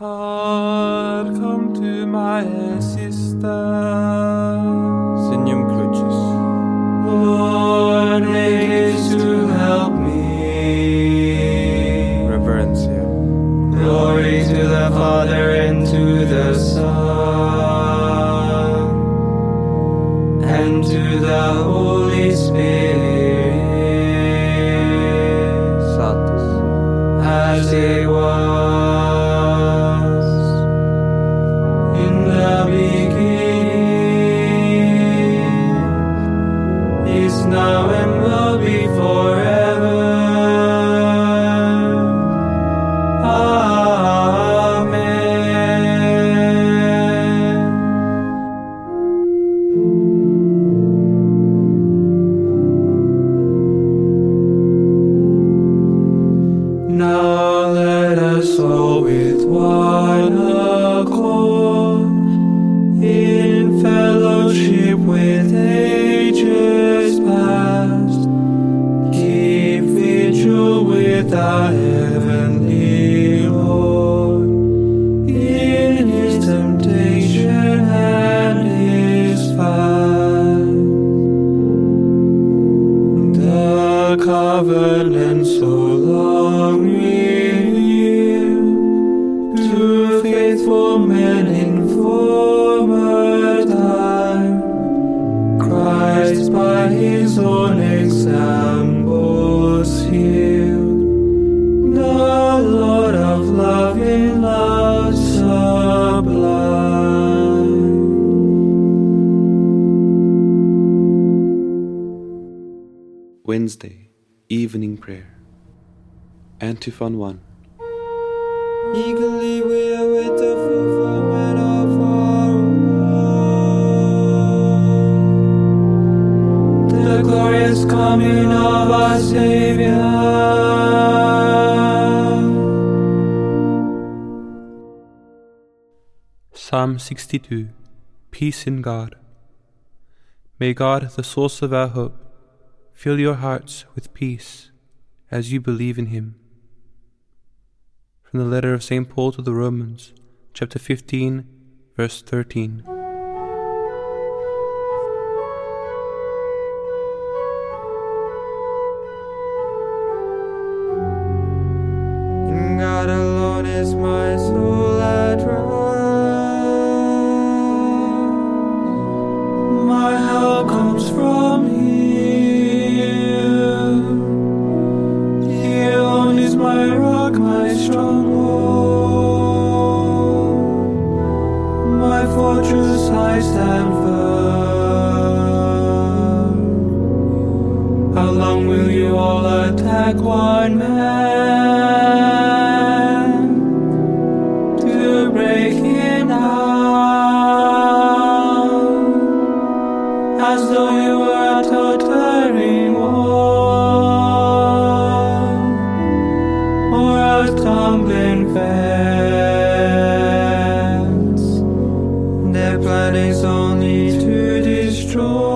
God, come to my assistance. The covenant so long revealed to faithful men in former time. Christ by his own example sealed. The Lord of love in love sublime. Wednesday. Evening Prayer. Antiphon 1. Eagerly we await the fulfillment of our hope. The glorious coming of our Savior. Psalm 62 Peace in God. May God, the source of our hope, fill your hearts with peace as you believe in Him. From the letter of St. Paul to the Romans, chapter 15, verse 13. God alone is my Their plan is only to destroy.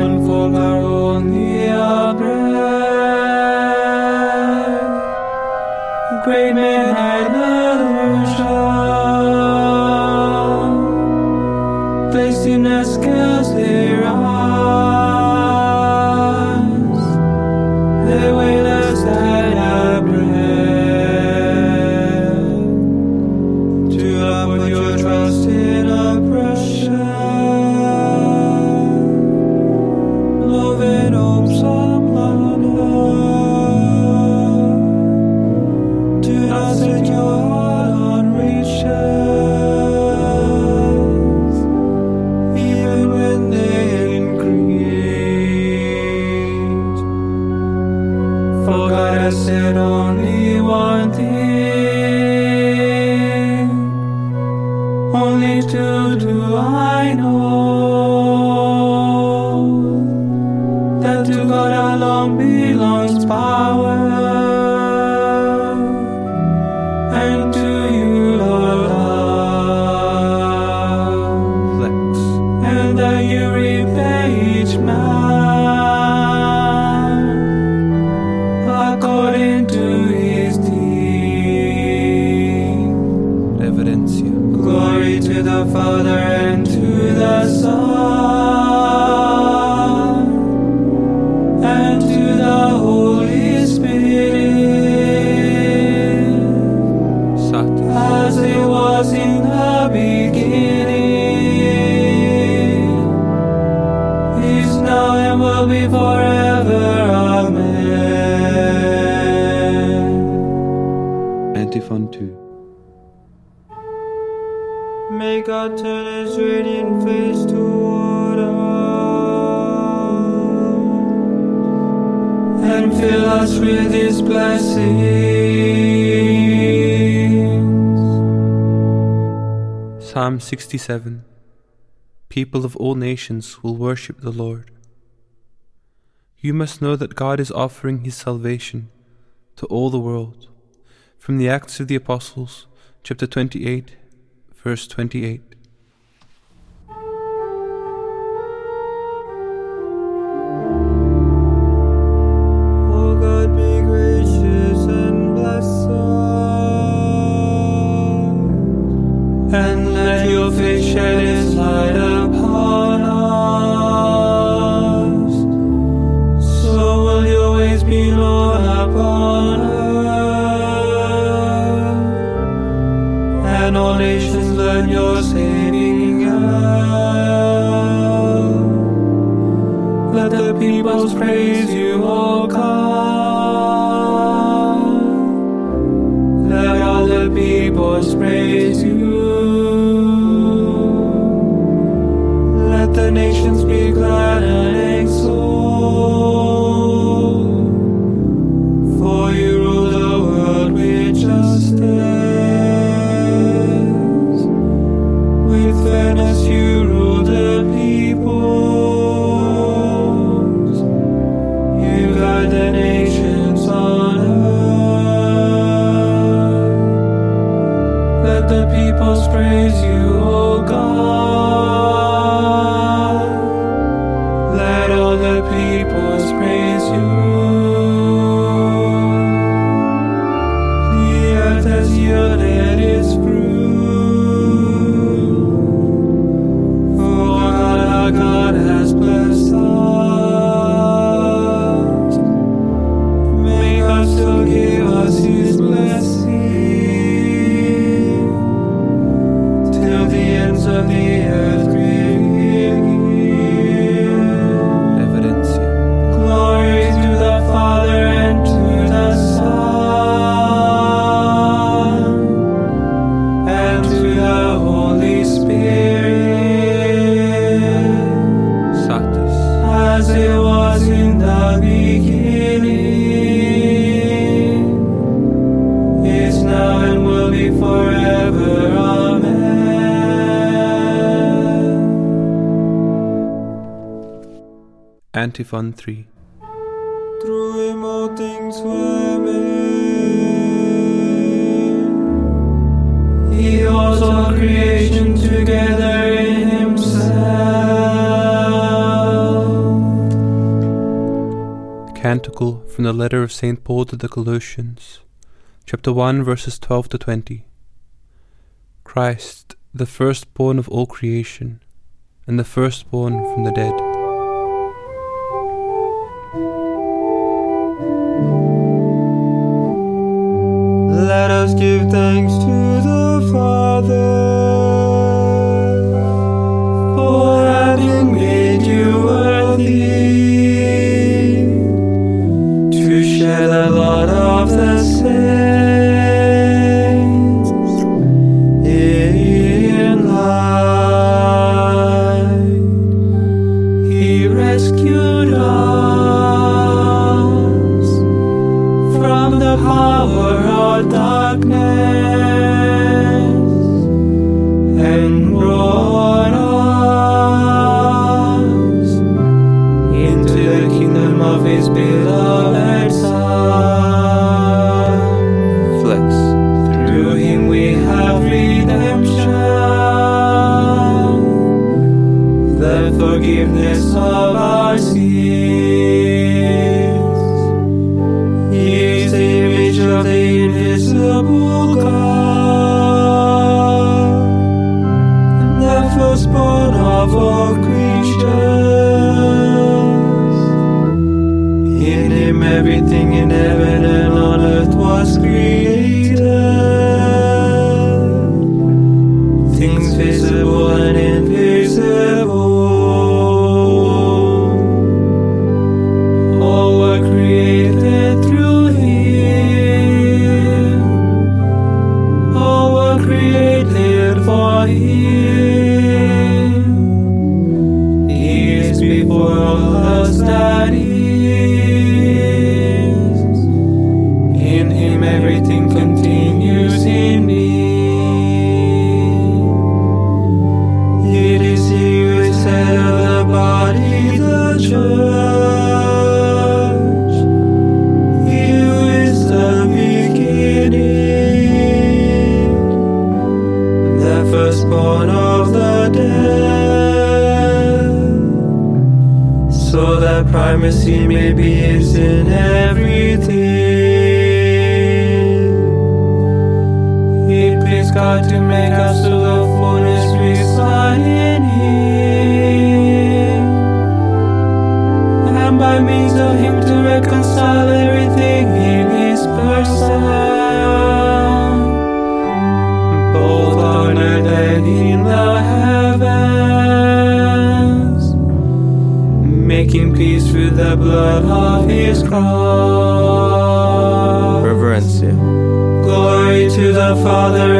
Our refuge. long are only a breath. Great men had Glory to the Father and to the Son turn his radiant face and fill us with his. Psalm 67 People of all nations will worship the Lord. You must know that God is offering his salvation to all the world. From the Acts of the Apostles, chapter 28, verse 28. Your saving love. Let the peoples praise you, O God. Let all the peoples praise you. Let the nations be Antiphon 3. Through him all things were made. He holds all creation together in himself. canticle from the letter of St. Paul to the Colossians, chapter 1, verses 12 to 20. Christ, the firstborn of all creation, and the firstborn from the dead. Us give thanks to the Father. For having made you worthy to share the lot of the Father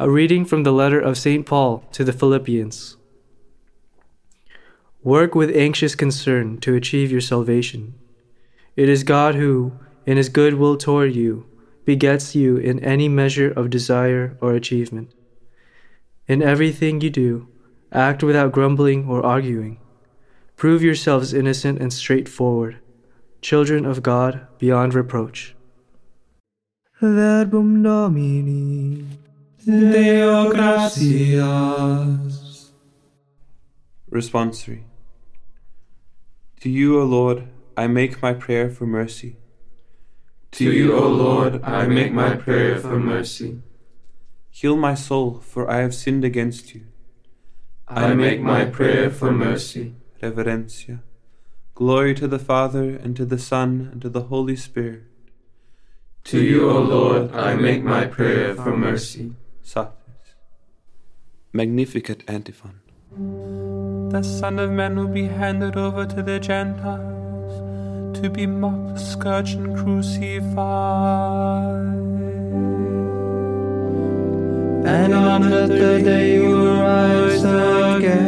A reading from the letter of St. Paul to the Philippians. Work with anxious concern to achieve your salvation. It is God who, in his good will toward you, begets you in any measure of desire or achievement. In everything you do, act without grumbling or arguing. Prove yourselves innocent and straightforward, children of God beyond reproach. Verbum Domini. Deo gratias. Responsory. To you, O Lord, I make my prayer for mercy. To you, O Lord, I make my prayer for mercy. Heal my soul, for I have sinned against you. I make my prayer for mercy. Reverencia. Glory to the Father, and to the Son, and to the Holy Spirit. To you, O Lord, I make my prayer for mercy. Satis. Magnificat antiphon. The Son of Man will be handed over to the Gentiles to be mocked, scourged, and crucified. And on the third day you will rise again.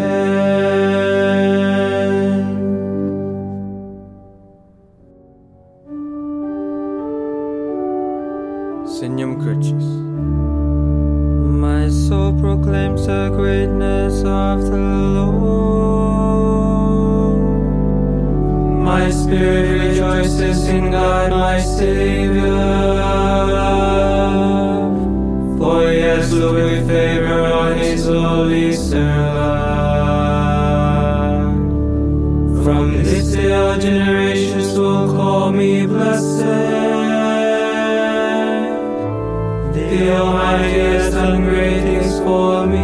Signum Crucis. My soul proclaims the greatness of the Lord. My spirit rejoices in God, my Savior. For he has looked with favor on his holy servant. From this day all generations will call me blessed. The Almighty great things for me,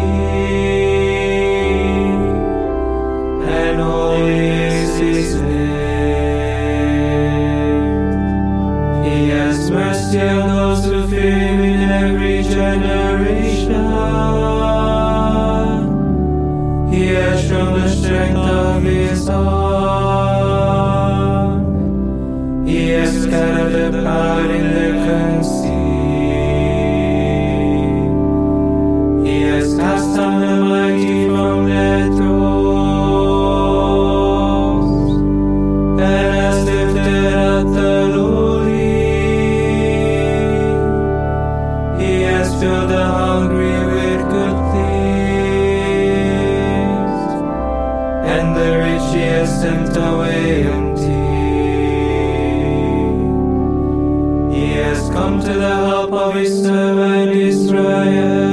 and holy is His name. He has mercy on those who fear Him in every generation. He has shown the strength of His arm. He has scattered the proud in the has sent away empty. He has come to the help of his servant Israel.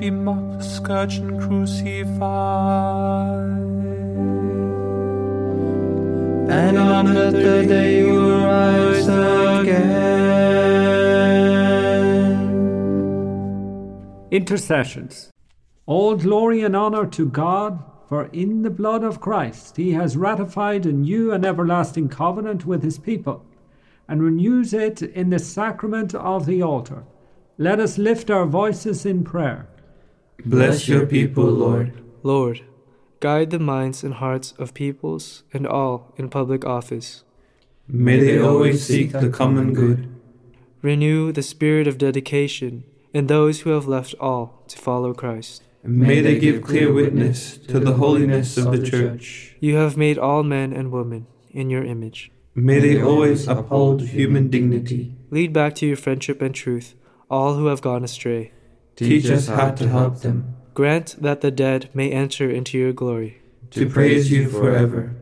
Be mocked, scourged, and crucified. And on the third day you will rise again. Intercessions. All glory and honor to God, for in the blood of Christ he has ratified a new and everlasting covenant with his people, and renews it in the sacrament of the altar. Let us lift our voices in prayer. Bless your people, Lord. Lord, guide the minds and hearts of peoples and all in public office. May they always seek the common good. Renew the spirit of dedication in those who have left all to follow Christ. May they give clear witness to the holiness of the Church. You have made all men and women in your image. May they always uphold human dignity. Lead back to your friendship and truth all who have gone astray. Teach us how to help them, Grant that the dead may enter into your glory. to praise you forever.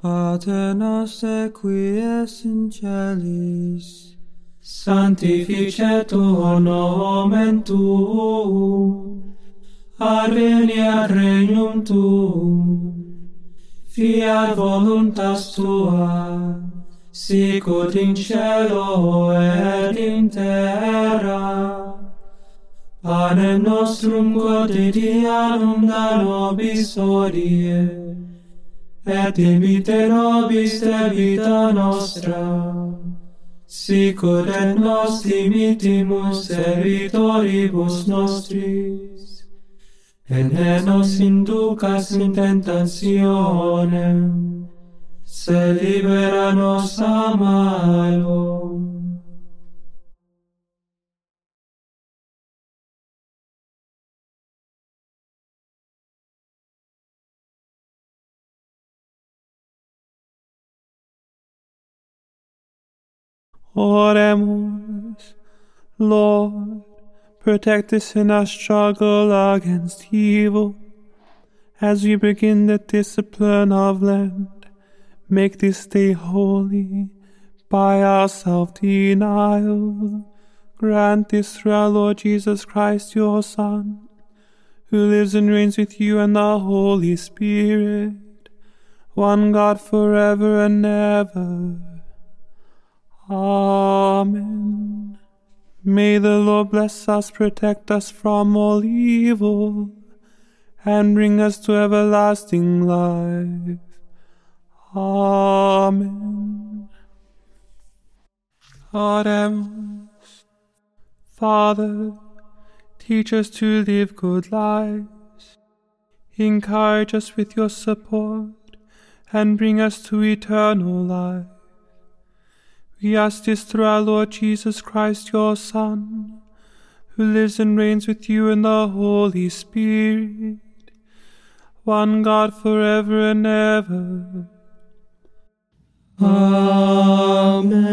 Pater noster qui es in celis, sanctificetur nomen tuum, adveniat regnum tuum, fiat voluntas tua, sicut in cielo et in terra. Panem nostrum quotidianum da nobis hodie, et dimite nobis debita nostra, sicut et nos dimitimus debitoribus nostris, et ne nos inducas in tentationem, se libera nos a malo. Oremus, Lord, protect us in our struggle against evil. As we begin the discipline of Lent, make this day holy by our self denial. Grant this through our Lord Jesus Christ, your Son, who lives and reigns with you and the Holy Spirit, one God forever and ever. Amen. May the Lord bless us, protect us from all evil, and bring us to everlasting life. Amen. Oremos. Father, teach us to live good lives. Encourage us with your support and bring us to eternal life. We ask this through our Lord Jesus Christ, your Son, who lives and reigns with you in the Holy Spirit, one God forever and ever. Amen.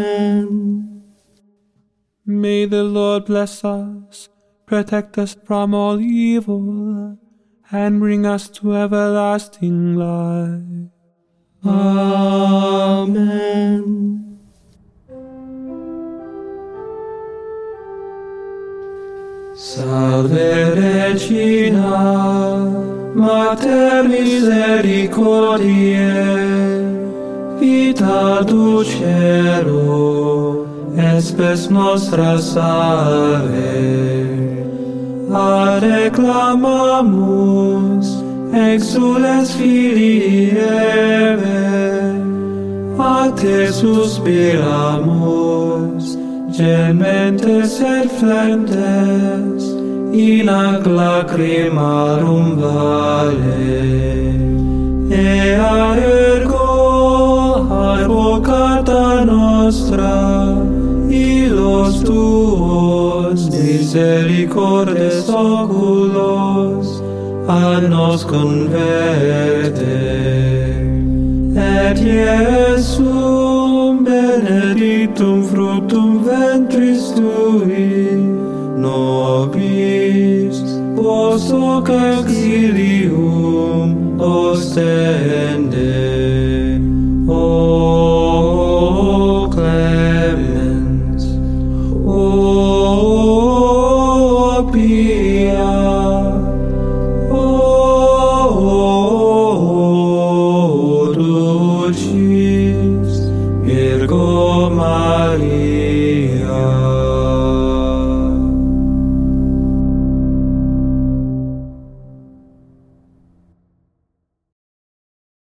May the Lord bless us, protect us from all evil, and bring us to everlasting life. Amen. Salve Regina, Mater misericordiae, vita tu cielo espes nostra salve a reclamamus exules filii a te suspiramus gementes et flentes in ac lacrimarum vale ea ergo advocata nostra, ilos tuos misericordes oculos, a nos converte. Et Iesum benedictum fructum ventris tui, nobis post hoc exilium ostende.